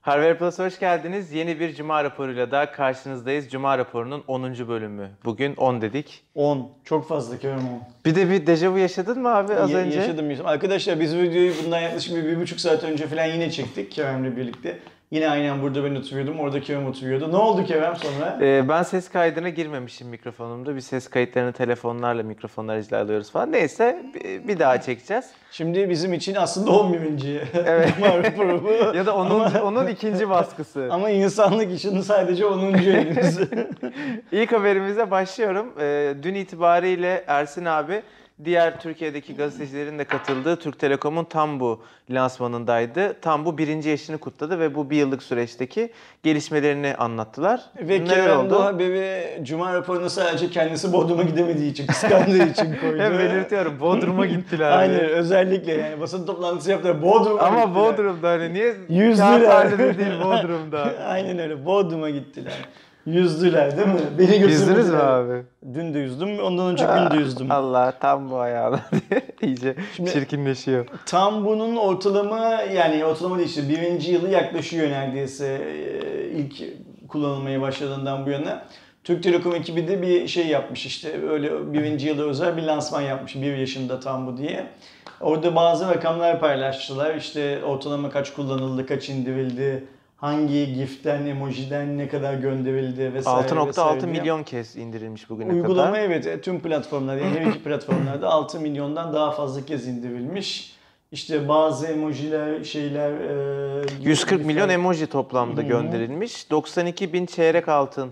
Harvard Plus'a hoş geldiniz. Yeni bir Cuma raporuyla da karşınızdayız. Cuma raporunun 10. bölümü. Bugün 10 dedik. 10. Çok fazla Kerem 10. Bir de bir dejavu yaşadın mı abi az Ya- önce? Yaşadım yaşadım. Arkadaşlar biz videoyu bundan yaklaşık bir, bir buçuk saat önce falan yine çektik Kerem'le birlikte. Yine aynen burada ben oturuyordum, orada Kerem oturuyordu. Ne oldu Kerem sonra? Ee, ben ses kaydına girmemişim mikrofonumda. Bir ses kayıtlarını telefonlarla, mikrofonlar izle alıyoruz falan. Neyse bir, daha çekeceğiz. Şimdi bizim için aslında 11. Evet. Ya da onun onun ikinci baskısı. Ama insanlık için sadece 10. elimiz. İlk haberimize başlıyorum. Ee, dün itibariyle Ersin abi diğer Türkiye'deki gazetecilerin de katıldığı Türk Telekom'un tam bu lansmanındaydı. Tam bu birinci yaşını kutladı ve bu bir yıllık süreçteki gelişmelerini anlattılar. Ve Neler Kerem oldu? bu haberi Cuma raporuna sadece kendisi Bodrum'a gidemediği için, kıskandığı için koydu. Hem belirtiyorum Bodrum'a gittiler. Aynen özellikle yani basın toplantısı yaptılar. Bodrum'a Ama gittiler. Bodrum'da hani niye Yüzdüler. Kağıthane'de değil Bodrum'da. Aynen öyle. Bodrum'a gittiler. Yüzdüler değil mi? Beni Yüzdünüz mü abi? Dün de yüzdüm, ondan önce gün de yüzdüm. Allah tam bu ayağına diye iyice Şimdi- çirkinleşiyor. Tam bunun ortalama yani ortalama değil işte birinci yılı yaklaşıyor neredeyse e, ilk kullanılmaya başladığından bu yana. Türk Telekom ekibi de bir şey yapmış işte öyle birinci yılı özel bir lansman yapmış bir yaşında tam bu diye. Orada bazı rakamlar paylaştılar işte ortalama kaç kullanıldı, kaç indirildi, hangi giften, emojiden ne kadar gönderildi vesaire 6.6 vesaire diye. milyon kez indirilmiş bugüne Uygulama kadar. evet e, tüm platformlar yani her iki platformlarda 6 milyondan daha fazla kez indirilmiş. İşte bazı emojiler şeyler... e, 140 milyon gifler- emoji toplamda gönderilmiş. 92 bin çeyrek altın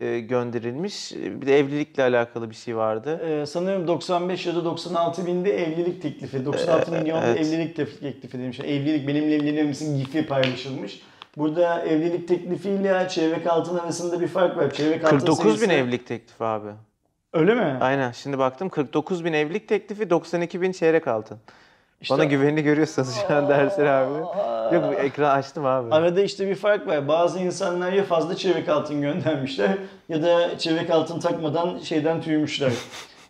e, gönderilmiş. E, Bir de evlilikle alakalı bir şey vardı. e, sanırım 95 ya da 96 binde evlilik teklifi, 96 Ee, milyon evet. evlilik teklifi demiş. Evlilik benimle evlenir misin gifi paylaşılmış. Burada evlilik teklifiyle çeyrek altın arasında bir fark var. Çeyrek altın 49 bin sayısı- evlilik teklifi abi. Öyle mi? Aynen şimdi baktım 49 bin evlilik teklifi 92 bin çeyrek altın. İşte- Bana güvenini görüyorsanız şu an Ersin abi. Yok ekran açtım abi. Arada işte bir fark var. Bazı insanlar ya fazla çeyrek altın göndermişler ya da çeyrek altın takmadan şeyden tüymüşler.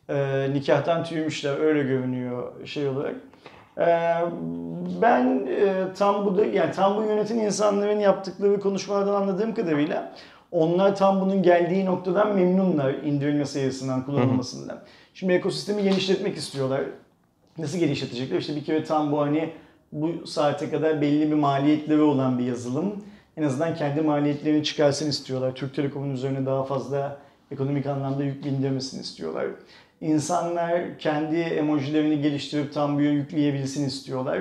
Ee, nikahtan tüymüşler. Öyle görünüyor şey olarak. Ee, ben e, tam bu da yani tam bu yönetim insanların yaptıkları konuşmalardan anladığım kadarıyla onlar tam bunun geldiği noktadan memnunlar indirilme sayısından, kullanılmasından. Şimdi ekosistemi genişletmek istiyorlar. Nasıl genişletecekler? İşte bir kere tam bu hani bu saate kadar belli bir maliyetleri olan bir yazılım. En azından kendi maliyetlerini çıkarsın istiyorlar. Türk Telekom'un üzerine daha fazla ekonomik anlamda yük bindirmesini istiyorlar. İnsanlar kendi emojilerini geliştirip tam bir yükleyebilsin istiyorlar.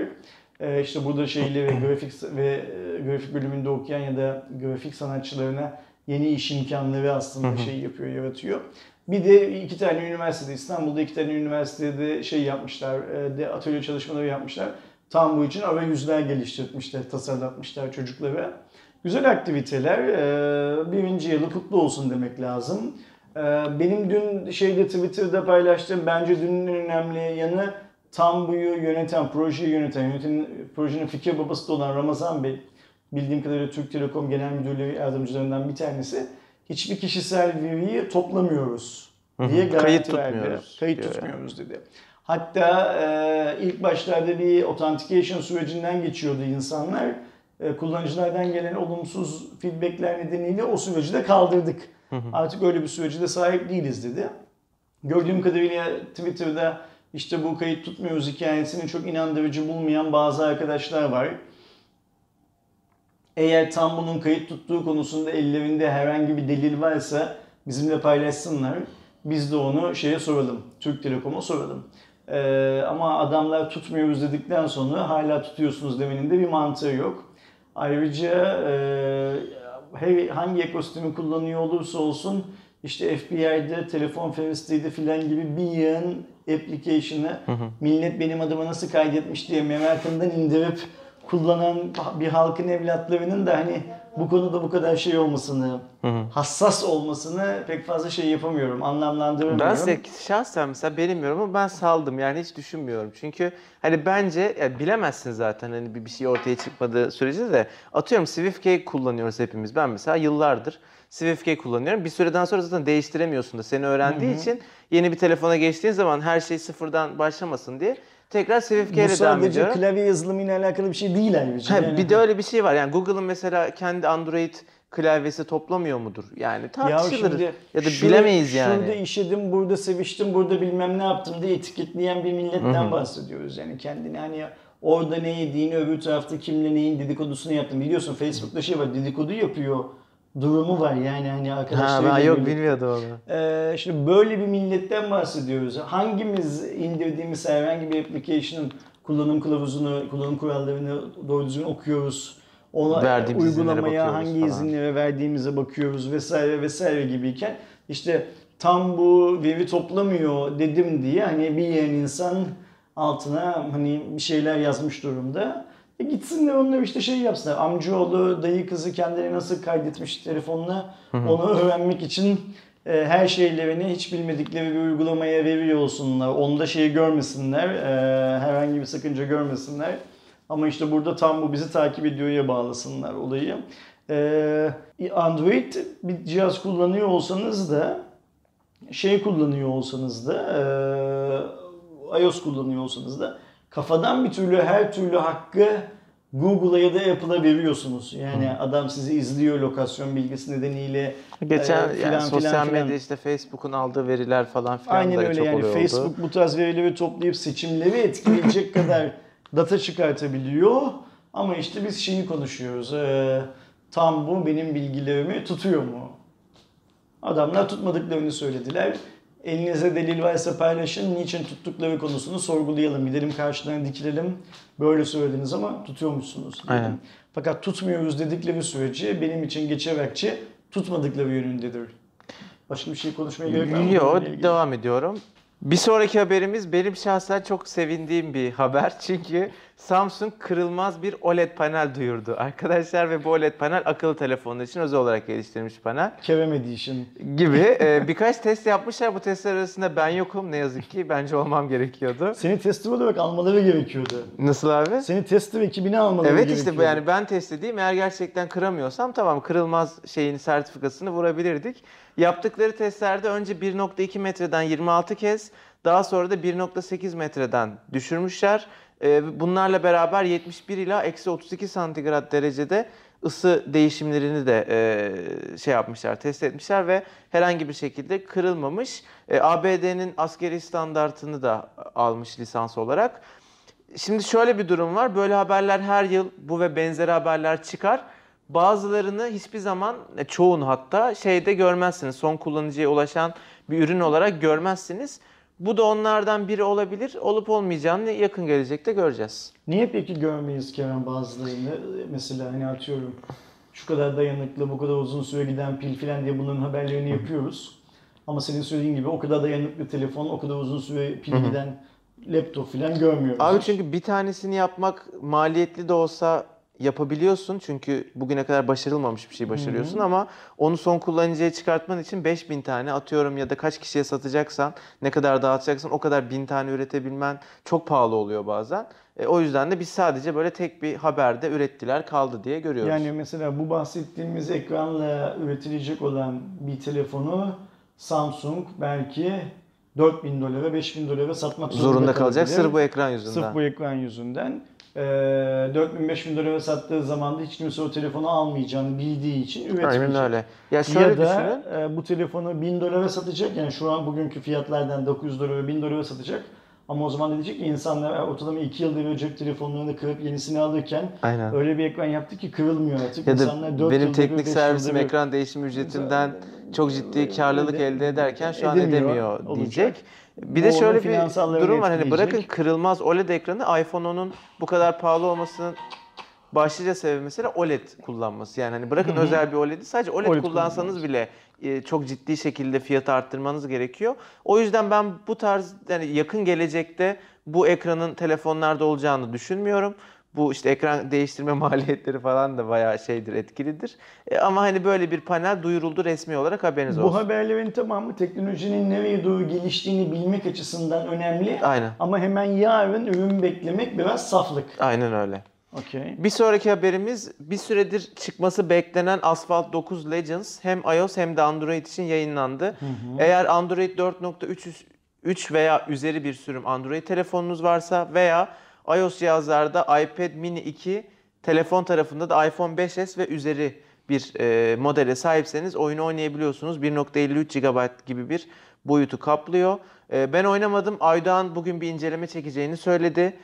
Ee, işte burada şeyleri grafik ve e, grafik bölümünde okuyan ya da grafik sanatçılarına yeni iş imkanları aslında şey yapıyor, yaratıyor. Bir de iki tane üniversitede, İstanbul'da iki tane üniversitede şey yapmışlar, e, de atölye çalışmaları yapmışlar. Tam bu için arayüzler geliştirmişler, tasarlatmışlar çocuklara. Güzel aktiviteler. e, Birinci yılı kutlu olsun demek lazım. E, Benim dün şeyde Twitter'da paylaştığım bence dünün en önemli yanı tam buyu yöneten, projeyi yöneten, yöneten projenin fikir babası da olan Ramazan Bey. Bildiğim kadarıyla Türk Telekom Genel Müdürlüğü yardımcılarından bir tanesi. Hiçbir kişisel veriyi toplamıyoruz diye garanti Kayıt verdi. tutmuyoruz Kayıt diyor tutmuyoruz dedi. Hatta e, ilk başlarda bir authentication sürecinden geçiyordu insanlar. E, kullanıcılardan gelen olumsuz feedbackler nedeniyle o süreci de kaldırdık. Artık öyle bir süreci de sahip değiliz dedi. Gördüğüm kadarıyla Twitter'da işte bu kayıt tutmuyoruz hikayesini çok inandırıcı bulmayan bazı arkadaşlar var. Eğer tam bunun kayıt tuttuğu konusunda ellerinde herhangi bir delil varsa bizimle paylaşsınlar. Biz de onu şeye soralım. Türk Telekom'a soralım. Ee, ama adamlar tutmuyoruz dedikten sonra hala tutuyorsunuz demenin de bir mantığı yok. Ayrıca e, hangi ekosistemi kullanıyor olursa olsun işte FBI'de, telefon feristeydi filan gibi bir yığın application'ı millet benim adıma nasıl kaydetmiş diye merakından indirip kullanan bir halkın evlatlarının da hani bu konuda bu kadar şey olmasını, hassas olmasını pek fazla şey yapamıyorum, anlamlandıramıyorum. Ben size şahsen mesela benim yorumum ben saldım yani hiç düşünmüyorum. Çünkü hani bence ya bilemezsin zaten hani bir bir şey ortaya çıkmadığı sürece de atıyorum SwiftKey kullanıyoruz hepimiz. Ben mesela yıllardır SwiftKey kullanıyorum. Bir süreden sonra zaten değiştiremiyorsun da seni öğrendiği için yeni bir telefona geçtiğin zaman her şey sıfırdan başlamasın diye tekrar Swift Bu ile devam sadece ediyorum. klavye yazılımıyla alakalı bir şey değil ayrıca. Ha, Yani- Bir de öyle bir şey var. Yani Google'ın mesela kendi Android klavyesi toplamıyor mudur? Yani tartışılır. Ya, da şurada- bilemeyiz yani. Şurada işedim, burada seviştim, burada bilmem ne yaptım diye etiketleyen bir milletten bahsediyoruz. Yani kendini hani orada ne yediğini, öbür tarafta kimle neyin dedikodusunu yaptım. Biliyorsun Facebook'ta şey var, dedikodu yapıyor durumu var yani hani Ha, arkadaşlarıyla ben yok bilmiyordum onu. Ee, şimdi böyle bir milletten bahsediyoruz. Hangimiz indirdiğimiz herhangi bir application'ın kullanım kılavuzunu, kullanım kurallarını doğru düzgün okuyoruz. Ona Verdiğimiz uygulamaya hangi falan. izinlere verdiğimize bakıyoruz vesaire vesaire gibiyken işte tam bu veri toplamıyor dedim diye hani bir yiyen insan altına hani bir şeyler yazmış durumda. E gitsinler onlar işte şey yapsınlar. Amcaoğlu, dayı kızı kendileri nasıl kaydetmiş telefonla onu öğrenmek için e, her şeylerini hiç bilmedikleri bir uygulamaya veriyor olsunlar. Onda şeyi görmesinler. e, herhangi bir sakınca görmesinler. Ama işte burada tam bu bizi takip ediyor'ya bağlasınlar olayı. E, Android bir cihaz kullanıyor olsanız da şey kullanıyor olsanız da e, iOS kullanıyor olsanız da kafadan bir türlü her türlü hakkı Google'a ya da Apple'a veriyorsunuz. Yani adam sizi izliyor lokasyon bilgisi nedeniyle. Geçen e, filan yani filan sosyal filan. medya işte Facebook'un aldığı veriler falan filan Aynen da öyle çok yani oluyor oldu. Facebook bu tarz verileri toplayıp seçimleri etkileyecek kadar data çıkartabiliyor. Ama işte biz şeyi konuşuyoruz. e, tam bu benim bilgilerimi tutuyor mu? Adamlar tutmadıklarını söylediler. Elinize delil varsa paylaşın. Niçin tuttukları konusunu sorgulayalım. Gidelim karşılarına dikilelim. Böyle söylediniz ama tutuyormuşsunuz. diyelim. Aynen. Fakat tutmuyoruz dedikleri sürece benim için geçer akçe tutmadıkları yönündedir. Başka bir şey konuşmaya gerek var mı? Yok devam ediyorum. Bir sonraki haberimiz benim şahsen çok sevindiğim bir haber. Çünkü Samsung kırılmaz bir OLED panel duyurdu arkadaşlar ve bu OLED panel akıllı telefonlar için özel olarak geliştirilmiş panel Kerem Edition. gibi e, birkaç test yapmışlar. Bu testler arasında ben yokum ne yazık ki. Bence olmam gerekiyordu. Seni tester olarak almaları gerekiyordu. Nasıl abi? Seni tester ekibine almaları Evet gerekiyordu. işte yani ben test edeyim. Eğer gerçekten kıramıyorsam tamam kırılmaz şeyin sertifikasını vurabilirdik. Yaptıkları testlerde önce 1.2 metreden 26 kez daha sonra da 1.8 metreden düşürmüşler. Ee, Bunlarla beraber 71 ila eksi 32 santigrat derecede ısı değişimlerini de e, şey yapmışlar, test etmişler ve herhangi bir şekilde kırılmamış. E, ABD'nin askeri standartını da almış lisans olarak. Şimdi şöyle bir durum var. Böyle haberler her yıl bu ve benzeri haberler çıkar. Bazılarını hiçbir zaman, e, çoğunu hatta şeyde görmezsiniz. Son kullanıcıya ulaşan bir ürün olarak görmezsiniz. Bu da onlardan biri olabilir. Olup olmayacağını yakın gelecekte göreceğiz. Niye peki görmeyiz Kerem bazılarını? Mesela hani atıyorum şu kadar dayanıklı, bu kadar uzun süre giden pil filan diye bunların haberlerini yapıyoruz. Ama senin söylediğin gibi o kadar dayanıklı telefon, o kadar uzun süre pil giden laptop filan görmüyoruz. Abi çünkü bir tanesini yapmak maliyetli de olsa yapabiliyorsun. Çünkü bugüne kadar başarılmamış bir şey başarıyorsun ama onu son kullanıcıya çıkartman için 5000 tane atıyorum ya da kaç kişiye satacaksan, ne kadar dağıtacaksan o kadar bin tane üretebilmen çok pahalı oluyor bazen. E, o yüzden de biz sadece böyle tek bir haberde ürettiler kaldı diye görüyoruz. Yani mesela bu bahsettiğimiz ekranla üretilecek olan bir telefonu Samsung belki 4000 dolara, 5000 dolara satmak zorunda, Zorunda kalacak sırf bu ekran yüzünden. Sırf bu ekran yüzünden. Ee, 4000-5000 dolara sattığı zaman da hiç kimse o telefonu almayacağını bildiği için üretmeyecek. Aynen öyle. Ya şöyle ya da düşünün. e, bu telefonu 1000 dolara satacak. Yani şu an bugünkü fiyatlardan 900 dolara 1000 dolara satacak. Ama o zaman diyecek ki insanlar ortalama 2 yılda bir cep telefonlarını kırıp yenisini alırken Aynen. öyle bir ekran yaptı ki kırılmıyor artık. Ya İnsanlar da dört benim yılda bir, teknik beş servisim bir- ekran değişim ücretinden çok ciddi karlılık elde ederken şu an edemiyor edemiyor olacak. Bir de şöyle bir durum var hani bırakın kırılmaz OLED ekranı iPhone 10'un bu kadar pahalı olmasının başlıca sebebi mesela OLED kullanması. Yani hani bırakın özel bir OLED'i sadece OLED, OLED kullansanız bile e, çok ciddi şekilde fiyatı arttırmanız gerekiyor. O yüzden ben bu tarz yani yakın gelecekte bu ekranın telefonlarda olacağını düşünmüyorum. Bu işte ekran değiştirme maliyetleri falan da bayağı şeydir, etkilidir. E, ama hani böyle bir panel duyuruldu resmi olarak haberiniz Bu olsun. haberlerin tamamı teknolojinin nereye doğru geliştiğini bilmek açısından önemli. Aynen. Ama hemen yarın ürün beklemek biraz saflık. Aynen öyle. Okey. Bir sonraki haberimiz bir süredir çıkması beklenen Asphalt 9 Legends hem iOS hem de Android için yayınlandı. Eğer Android 4.3 üst- 3 veya üzeri bir sürüm Android telefonunuz varsa veya iOS cihazlarda iPad mini 2, telefon tarafında da iPhone 5s ve üzeri bir e, modele sahipseniz oyunu oynayabiliyorsunuz. 1.53 GB gibi bir boyutu kaplıyor. E, ben oynamadım. Aydoğan bugün bir inceleme çekeceğini söyledi.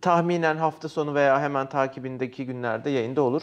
Tahminen hafta sonu veya hemen takibindeki günlerde yayında olur.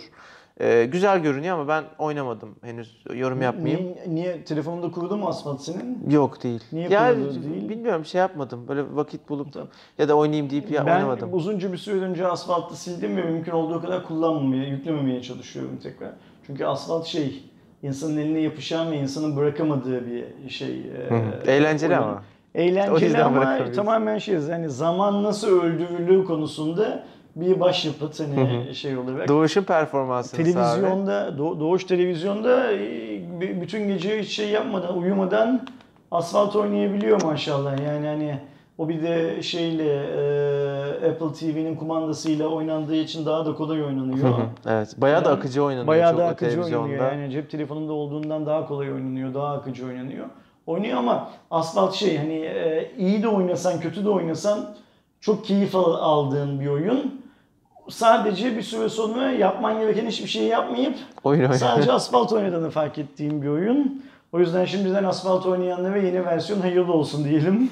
E, güzel görünüyor ama ben oynamadım henüz. Yorum yapmayayım. Niye, niye telefonunda kurdu mu asfalt senin? Yok değil. Niye ya kurulu değil? bilmiyorum şey yapmadım. Böyle vakit bulup Tamam. ya da oynayayım deyip ya ben oynamadım. uzunca bir süre önce asfaltı sildim ve mümkün olduğu kadar kullanmamaya, yüklememeye çalışıyorum tekrar. Çünkü asfalt şey, insanın eline yapışan ve insanın bırakamadığı bir şey. e, Hı hı. Eğlenceli oyun. ama. Eğlenceli ama tamamen şey yani zaman nasıl öldürülür konusunda bir başyapıt hani şey olarak. Doğuş'un performansını abi. Televizyonda, Do- Doğuş Televizyon'da e, bütün gece hiç şey yapmadan, uyumadan asfalt oynayabiliyor maşallah. Yani hani o bir de şeyle e, Apple TV'nin kumandasıyla oynandığı için daha da kolay Hı oynanıyor. hı, evet. Bayağı da akıcı oynanıyor Bayağı da akıcı oynanıyor. Yani cep telefonunda olduğundan daha kolay oynanıyor, daha akıcı oynanıyor. Oynuyor ama asfalt şey hani e, iyi de oynasan, kötü de oynasan çok keyif al- aldığın bir oyun. Sadece bir süre sonra yapman gereken hiçbir şey yapmayıp Oyun sadece asfalt oynadığını fark ettiğim bir oyun. O yüzden şimdiden asfalt oynayanlara yeni versiyon hayırlı olsun diyelim.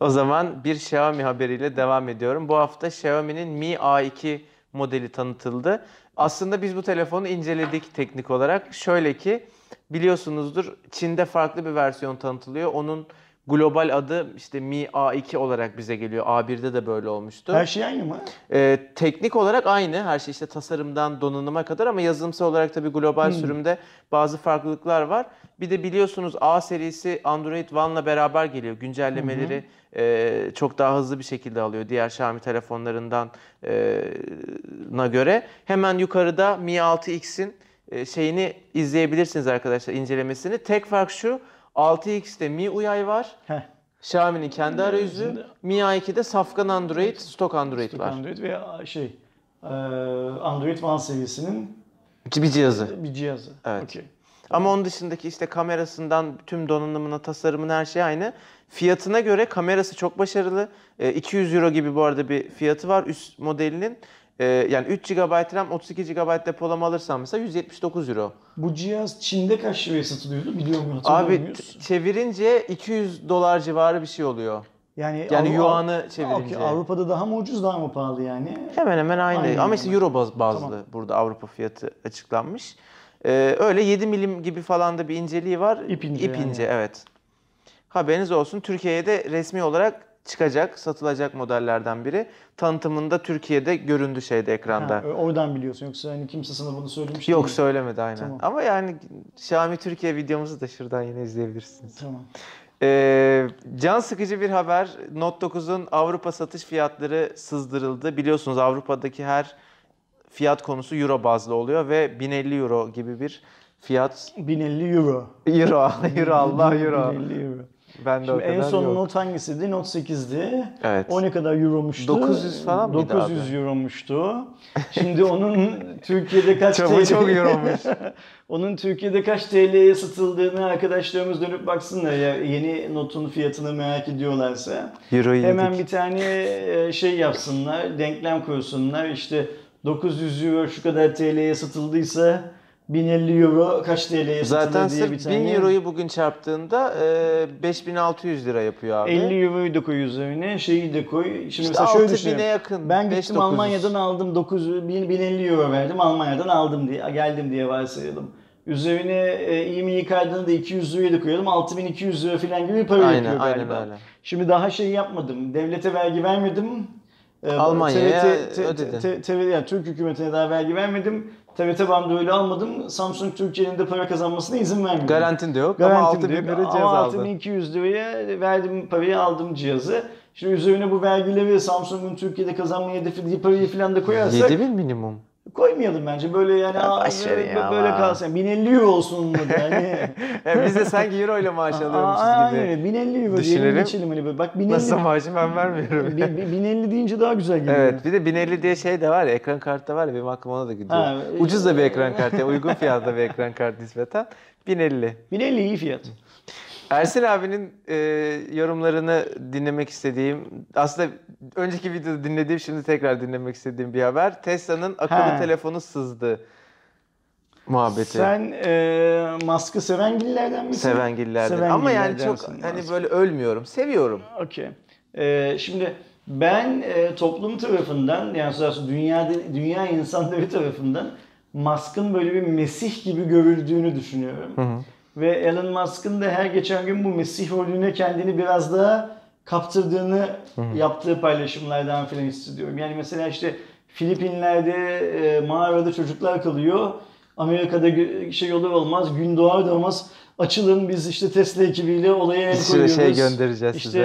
O zaman bir Xiaomi haberiyle devam ediyorum. Bu hafta Xiaomi'nin Mi A2 modeli tanıtıldı. Aslında biz bu telefonu inceledik teknik olarak. Şöyle ki biliyorsunuzdur Çin'de farklı bir versiyon tanıtılıyor. Onun global adı işte Mi A2 olarak bize geliyor. A1'de de böyle olmuştu. Her şey aynı mı? Ee, teknik olarak aynı. Her şey işte tasarımdan donanıma kadar ama yazılımsal olarak tabii global sürümde bazı farklılıklar var. Bir de biliyorsunuz A serisi Android One'la beraber geliyor. Güncellemeleri e, çok daha hızlı bir şekilde alıyor diğer Xiaomi telefonlarından e, na göre. Hemen yukarıda Mi 6X'in e, şeyini izleyebilirsiniz arkadaşlar incelemesini. Tek fark şu 6X'te Mi UI var. Heh. Xiaomi'nin kendi arayüzü. Mi A2'de safkan Android, stok Android var. Android ve şey e, Android One serisinin Bir cihazı. bir cihazı. Evet. Okey. Ama onun dışındaki işte kamerasından tüm donanımına, tasarımına her şey aynı. Fiyatına göre kamerası çok başarılı. E, 200 euro gibi bu arada bir fiyatı var üst modelinin. E, yani 3 GB RAM, 32 GB depolama alırsan mesela 179 euro. Bu cihaz Çin'de kaç liraya satılıyordu biliyor? Hatırlıyor Abi muyuz? çevirince 200 dolar civarı bir şey oluyor. Yani, Yani yuanı çevirince. Okey, Avrupa'da daha mı ucuz daha mı pahalı yani? Hemen hemen aynı. Aynı Ama işte yani. euro baz- bazlı Tamam. burada Avrupa fiyatı açıklanmış. Ee, öyle 7 milim gibi falan da bir inceliği var. İp ince İp yani. ince, evet. Haberiniz olsun. Türkiye'ye de resmi olarak çıkacak, satılacak modellerden biri. Tanıtımında Türkiye'de göründü şeyde ekranda. Ha, oradan biliyorsun yoksa hani kimse sana bunu söylemiş Yok değil. söylemedi aynen. Tamam. Ama yani Xiaomi Türkiye videomuzu da şuradan yine izleyebilirsiniz. Tamam. Ee, can sıkıcı bir haber. Note 9'un Avrupa satış fiyatları sızdırıldı. Biliyorsunuz Avrupa'daki her fiyat konusu euro bazlı oluyor ve 1050 euro gibi bir fiyat. 1050 euro. Euro, euro Allah euro. 1050 euro. Ben de Şimdi o kadar en son yok. Note hangisiydi? Note 8'di. Evet. O ne kadar euromuştu? 900 falan mıydı 900 abi? euromuştu. Şimdi onun Türkiye'de kaç TL? çok eurommuş. Onun Türkiye'de kaç TL'ye satıldığını arkadaşlarımız dönüp baksınlar ya yeni notun fiyatını merak ediyorlarsa. Euro'yu Hemen yedik. bir tane e, şey yapsınlar, denklem koysunlar. İşte 900 euro şu kadar TL'ye satıldıysa 1050 euro kaç TL'ye Zaten sırf bir 1000 tane. euroyu bugün çarptığında e, 5600 lira yapıyor abi. 50 euroyu da koy üzerine, şeyi de koy. Şimdi İşte mesela şöyle 6000'e düşünüyorum. yakın. Ben gittim 5900. Almanya'dan aldım 900 1000 1050 euro verdim. Almanya'dan aldım diye geldim diye varsayalım. Üzerine e, IMEI kaydını da 200 liraya da koyalım. 6200 lira falan gibi bir para Aynen, yapıyor aynen galiba. öyle. Şimdi daha şey yapmadım. Devlete vergi vermedim. Ee, Almanya'ya TRT te- ödedin. te- te- yani Türk hükümetine daha vergi vermedim. TRT bandrolü almadım. Samsung Türkiye'nin de para kazanmasına izin vermedim. Garantin de yok ama Garantim 6000 diyor. lira cihaz Ama aldın. 6200 liraya verdim parayı aldım cihazı. Şimdi üzerine bu vergileri Samsung'un Türkiye'de kazanma hedefi parayı falan da koyarsak 7000 minimum. Koymayalım bence. Böyle yani Ya böyle, ya böyle kalsın. 1050 euro olsun mu yani. Ya biz de sanki euro ile maaş alıyormuşuz Aa, gibi. aynen. 1050 euro diyelim Düşünelim. geçelim hani böyle. Bak 1050 Nasıl maaşı ben vermiyorum. Bi- bi- 1050 deyince daha güzel geliyor. Evet bir de 1050 diye şey de var ya ekran kartı da var ya benim aklıma ona da gidiyor. Ha, Ucuz da bir ekran kartı yani uygun fiyatta bir ekran kartı nispeten 1050. 1050 iyi fiyat. Ersin abinin e, yorumlarını dinlemek istediğim, aslında önceki videoda dinlediğim, şimdi tekrar dinlemek istediğim bir haber. Tesla'nın akıllı Ha. telefonu sızdı muhabbeti. Sen e, Musk'ı seven gillerden misin? Sevengillerden. Seven Ama yani çok hani böyle ölmüyorum. Seviyorum. Okey. Ee, şimdi ben e, toplum tarafından yani sonrasında dünya dünya insanları tarafından Musk'ın böyle bir mesih gibi görüldüğünü düşünüyorum. Ve Elon Musk'ın da her geçen gün bu mesih rolüne kendini biraz daha kaptırdığını yaptığı paylaşımlardan filan hissediyorum. Yani mesela işte Filipinler'de e, mağarada çocuklar kalıyor. Amerika'da gü- şey olur olmaz, gün doğar doğmaz açılın biz işte Tesla ekibiyle olaya el Bir sürü şey koyuyoruz. göndereceğiz işte, size.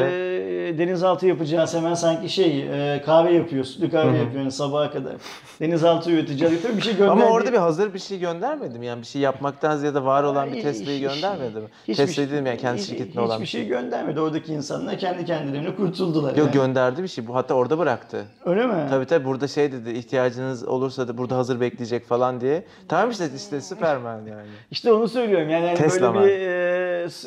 Denizaltı yapacağız hemen sanki şey e, kahve yapıyor, sütlü kahve yapıyor yani sabaha kadar. Denizaltı üreteceğiz. Tabii bir şey gönder. Ama orada bir hazır bir şey göndermedim. Yani bir şey yapmaktan ziyade var olan bir Hiç- Tesla'yı hiç- göndermedi mi? hiçbir Tesla şey- dedim yani kendi hiç- şirketinde olan bir Hiçbir şey. şey göndermedi. Oradaki insanlar kendi kendilerine kurtuldular. Yok yani. gönderdi bir şey. Bu hatta orada bıraktı. Öyle mi? Tabii tabii burada şey dedi ihtiyacınız olursa da burada hazır bekleyecek falan diye. Tamam işte işte Superman yani. İşte onu söylüyorum. Yani hani Tesla böyle bir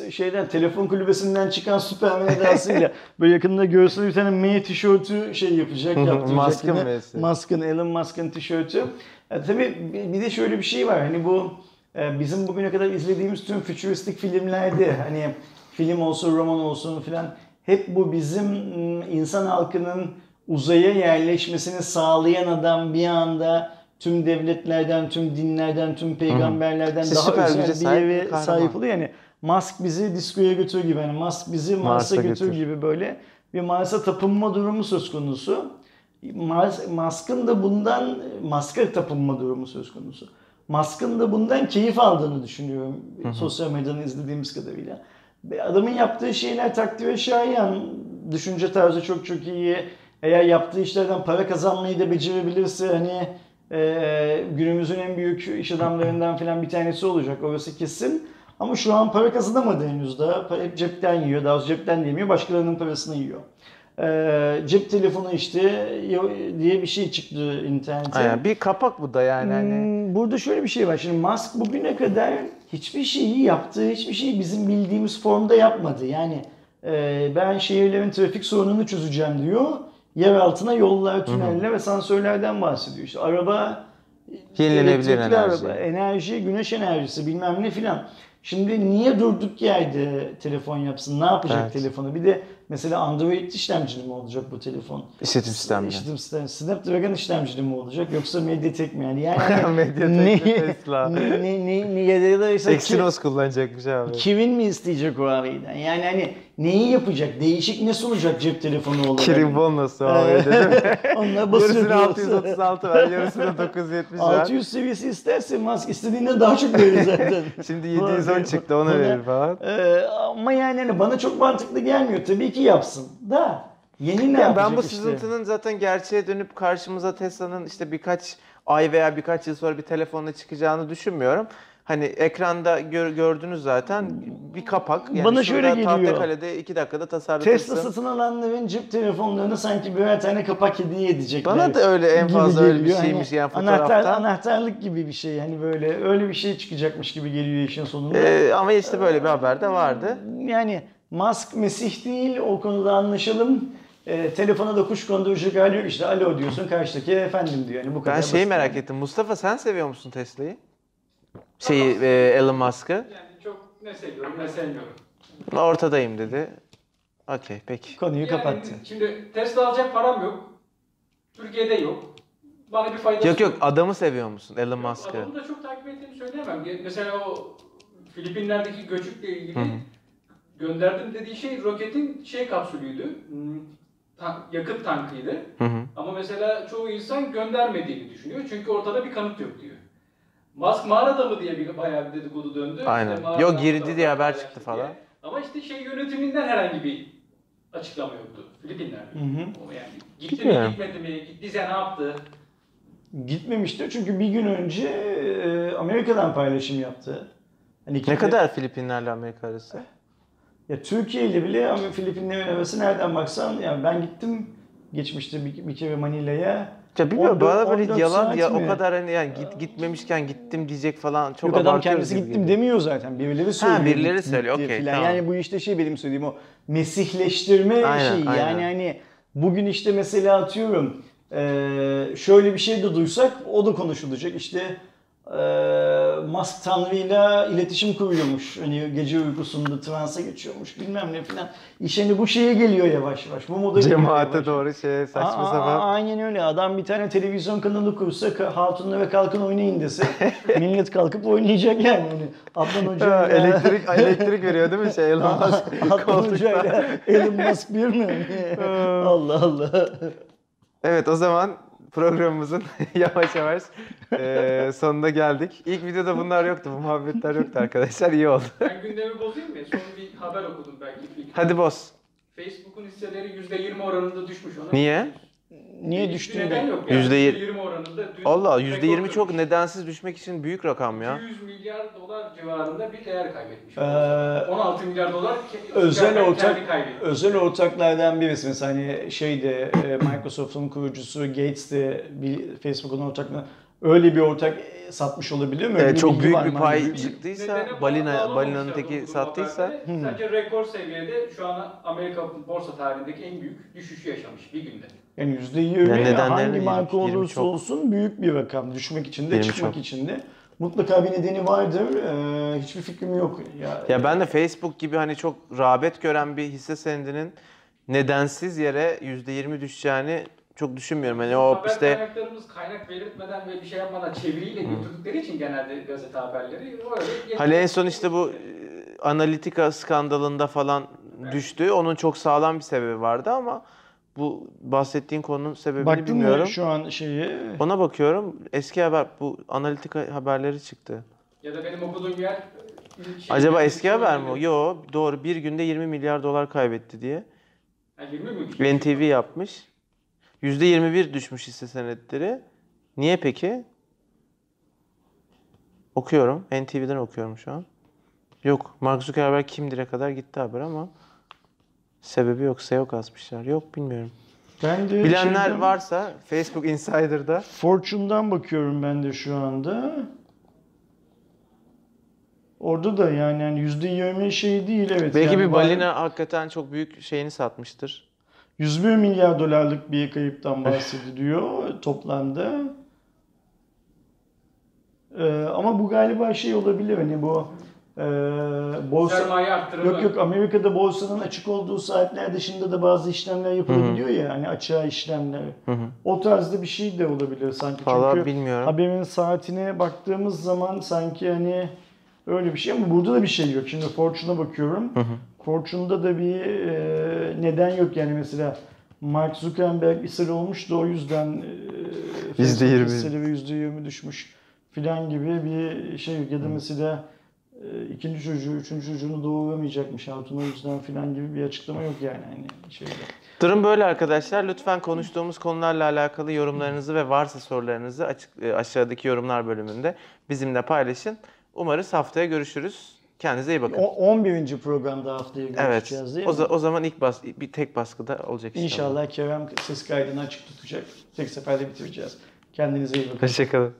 e, şeyden telefon kulübesinden çıkan Superman edasıyla böyle yakında göğsüne bir tane M tişörtü şey yapacak. yaptıracak Musk'ın. M'si. Musk'ın, Elon Musk'ın tişörtü. E, tabii bir- de şöyle bir şey var. Hani bu e, bizim bugüne kadar izlediğimiz tüm fütüristik filmlerde hani film olsun, roman olsun filan hep bu bizim m, insan halkının uzaya yerleşmesini sağlayan adam bir anda tüm devletlerden, tüm dinlerden, tüm peygamberlerden İşte daha özel bir yere sahip oluyor. Yani Musk bizi diskoya götür gibi, yani Musk bizi Mars'a, Mars'a götür, götür. gibi böyle bir Mars'a tapınma durumu söz konusu. Mars, Musk'ın da bundan Musk'a tapınma durumu söz konusu. Musk'ın da bundan keyif aldığını düşünüyorum sosyal medyadan izlediğimiz kadarıyla. Adamın yaptığı şeyler takdire şayan, düşünce tarzı çok çok iyi. Eğer yaptığı işlerden para kazanmayı da becerebilirse hani e, günümüzün en büyük iş adamlarından falan bir tanesi olacak orası kesin. Ama şu an para kazanamadı henüz daha. Para hep cepten yiyor. Daha cepten diyemiyor. Başkalarının parasını yiyor. Ee, cep telefonu işte diye bir şey çıktı internete. Aynen bir kapak bu da yani hani. Hmm, Burada şöyle bir şey var. Şimdi Musk bugüne kadar hiçbir şeyi yaptığı, hiçbir şeyi bizim bildiğimiz formda yapmadı. Yani e, ben şehirlerin trafik sorununu çözeceğim diyor. Yer altına yollar, tüneller ve sansörlerden bahsediyor. İşte araba Yenilenebilir enerji. Araba, enerji, güneş enerjisi bilmem ne filan. Şimdi niye durduk yerde telefon yapsın? Ne yapacak Evet. telefonu? Bir de mesela Android işlemcili mi olacak bu telefon? İşletim sistemli. İşletim sistemi. Snapdragon işlemcili mi olacak yoksa Mediatek mi? Yani, yani Mediatek ne, Tesla. ne, ne, ne, ne, ya da Exynos kullanacakmış abi. Kirin mi isteyecek o arayden? Yani hani neyi yapacak? Değişik ne sunacak cep telefonu olarak? Kirin bonosu abi dedim. Onunla basıyor. yarısını 636 ver, yarısını 970 ver. 600 seviyesi isterse Musk istediğinden daha çok verir zaten. Şimdi 710 çıktı Bana- verir falan. Ee, ama yani hani bana çok mantıklı gelmiyor. Tabii ki yapsın. Da yeni ne Ya ben bu işte? sızıntının zaten gerçeğe dönüp karşımıza Tesla'nın işte birkaç ay veya birkaç yıl sonra bir telefonla çıkacağını düşünmüyorum. Hani ekranda gör- gördünüz zaten bir kapak. Yani Bana şöyle geliyor. Tahtakale'de iki dakikada tasarlatırsın. Tesla satın alanların cep telefonlarını sanki birer tane kapak hediye edecekler. Bana da öyle en fazla öyle bir geliyor. şeymiş Hani yani anahtar, fotoğrafta. anahtarlık gibi bir şey. Hani böyle öyle bir şey çıkacakmış gibi geliyor işin sonunda. Ee, ama işte böyle bir haber de vardı. Yani Musk Mesih değil o konuda anlaşalım. Ee, telefona da kuş konduracak hali yok işte alo diyorsun karşıdaki efendim diyor. Yani bu kadar Ben şeyi basit. merak ettim. Mustafa sen seviyor musun Tesla'yı? Şeyi e, Elon Musk'ı. Yani çok ne seviyorum ne sevmiyorum. Ortadayım dedi. Okey peki. Konuyu Yani kapattı. Şimdi Tesla alacak param yok. Türkiye'de yok. Bana bir faydası Yok yok adamı seviyor musun Elon Musk'ı? Adamı da çok takip ettiğimi söyleyemem. Mesela o Filipinler'deki göçükle ilgili Hı hı. gönderdim dediği şey roketin şey kapsülüydü. Hmm, ta- yakıt tankıydı. Hı hı. Ama mesela çoğu insan göndermediğini düşünüyor. Çünkü ortada bir kanıt yok diyor. Musk mağarada mı diye bir bayağı bir dedikodu döndü. Aynen. İşte mağarada Yok, girdi diye haber çıktı diye. falan. Ama işte şey yönetiminden herhangi bir açıklama yoktu. Filipinler'de. Hı hı. O yani gitti Bilmiyorum. mi gitmedi mi, gittiyse ne yaptı? Gitmemişti çünkü bir gün önce e, Amerika'dan paylaşım yaptı. Hani Ne ikili- kadar Filipinlerle Amerika arası? Ya Türkiye ile bile ama Filipinlerin arası nereden baksan yani ben gittim geçmişte bir, bir kere Manila'ya Ya bilmiyorum 14 bana böyle 14 yalan ya mi? o kadar hani yani git, gitmemişken gittim diyecek falan çok Yok adam kendisi gibi gittim geliyor. demiyor zaten. Birileri söylüyor. birileri gitti söylüyor, okey, tamam. Yani bu işte şey benim söylediğim o mesihleştirme Aynen, şeyi. aynen. Yani hani bugün işte mesela atıyorum şöyle bir şey de duysak o da konuşulacak. İşte eee Musk Tanrı'yla iletişim kuruyormuş. Hani gece uykusunda transa geçiyormuş bilmem ne filan. İş hani bu şeye geliyor yavaş yavaş. Bu moda Cemaate doğru şey saçma Aa, sapan. Aynen öyle. Adam bir tane televizyon kanalı kursa Hatun'la ve Kalkın oynayın dese millet kalkıp oynayacak yani. Hani Adnan Hoca ile- elektrik elektrik veriyor değil mi şey Elon Musk Adnan. Hoca ile Elon Musk bir mi? Allah Allah. Evet o zaman programımızın yavaş yavaş eee, sonuna geldik. İlk videoda bunlar yoktu, bu muhabbetler yoktu arkadaşlar. iyi oldu. Ben gündemi bozayım mı? Son bir haber okudum belki. Bir- Hadi boz. Facebook'un hisseleri %20 oranında düşmüş. Ona Niye? Niye düştüğünü neden de- yok yani. Yüzde yir- %20 oranında. Dün Allah rekor %20 çok kırmış. nedensiz düşmek için büyük rakam ya. 200 milyar dolar civarında bir değer kaybetmiş. Ee, 16 milyar dolar ke- özel kendi ortak özel ortaklardan birisi mesela hani şeyde Microsoft'un kurucusu Gates de bir Facebook'un ortaklığı öyle bir ortak e, satmış olabilir mi? Öyle Evet, çok bilgi büyük bir mı? pay Hani çıktıysa, Nedeni balina- balinanın teki durum sattıysa- haberde. Hmm. Sadece rekor seviyede şu an Amerika borsa tarihindeki en büyük düşüşü yaşamış bir günde. Yani %20 Yani hangi marka 20 olursa çok. olsun büyük bir rakam. Düşmek için de 20 çıkmak çok. için de. Mutlaka bir nedeni vardır. Ee, hiçbir fikrim yok. Ya, Ya ben de Facebook gibi hani çok rağbet gören bir hisse senedinin nedensiz yere %20 düşeceğini çok düşünmüyorum. Hani o Haber işte kaynaklarımız kaynak belirtmeden ve bir şey yapmadan çeviriyle götürdükleri için genelde gazete haberleri öyle Hani en son işte bu e, analitika skandalında falan düştü. Onun çok sağlam bir sebebi vardı ama bu bahsettiğin konunun sebebini Baktın bilmiyorum. mı şu an şeyi? Ona bakıyorum. Eski haber bu analitika haberleri çıktı. ya da benim okuduğum yer şey- Acaba eski haber mi o? Yo doğru bir günde 20 milyar dolar kaybetti diye. Ha, 20 mi? NTV yapmış. %21 düşmüş hisse senetleri. Niye peki? Okuyorum. NTV'den okuyorum şu an. Yok. Mark Zuckerberg kimdir'e kadar gitti haber ama sebebi yok. SEO kasmışlar. Yok bilmiyorum. Ben de Bilenler şeyden- varsa Facebook Insider'da Fortune'dan bakıyorum ben de şu anda. Orada da yani yani %20 şey değil evet. belki yani bir balina hakikaten çok büyük şeyini satmıştır. 101 milyar dolarlık bir kayıptan bahsediliyor toplamda. Ee, ama bu galiba şey olabilir hani bu e, borsa Sermaye arttırımı. yok yok Amerika'da borsanın açık olduğu saatler dışında da bazı işlemler yapılabiliyor ya hani açığa işlemler. Hı hı. O tarzda bir şey de olabilir sanki. Valla Çünkü bilmiyorum. haberin saatine baktığımız zaman sanki hani öyle bir şey ama burada da bir şey yok. Şimdi Fortune'a bakıyorum. Hı hı. Fortune'da da bir e, neden yok yani mesela Mark Zuckerberg ishal olmuş da o yüzden e, Yüzde Facebook yirmi. hisseleri %20 düşmüş filan gibi bir şey yok. Ya da mesela ikinci çocuğu, üçüncü çocuğunu doğuramayacakmış Hatun o yüzden filan gibi bir açıklama yok yani hani şeyde. Durum böyle arkadaşlar. Lütfen konuştuğumuz konularla alakalı yorumlarınızı ve varsa sorularınızı açık e, aşağıdaki yorumlar bölümünde bizimle paylaşın. Umarız haftaya görüşürüz. Kendinize iyi bakın. O 11. programda haftaya Evet. görüşeceğiz değil O, mi? za- o zaman ilk bas bir tek baskıda olacak inşallah. İnşallah Kerem ses kaydını açık tutacak. Tek seferde bitireceğiz. Kendinize iyi bakın. Hoşçakalın.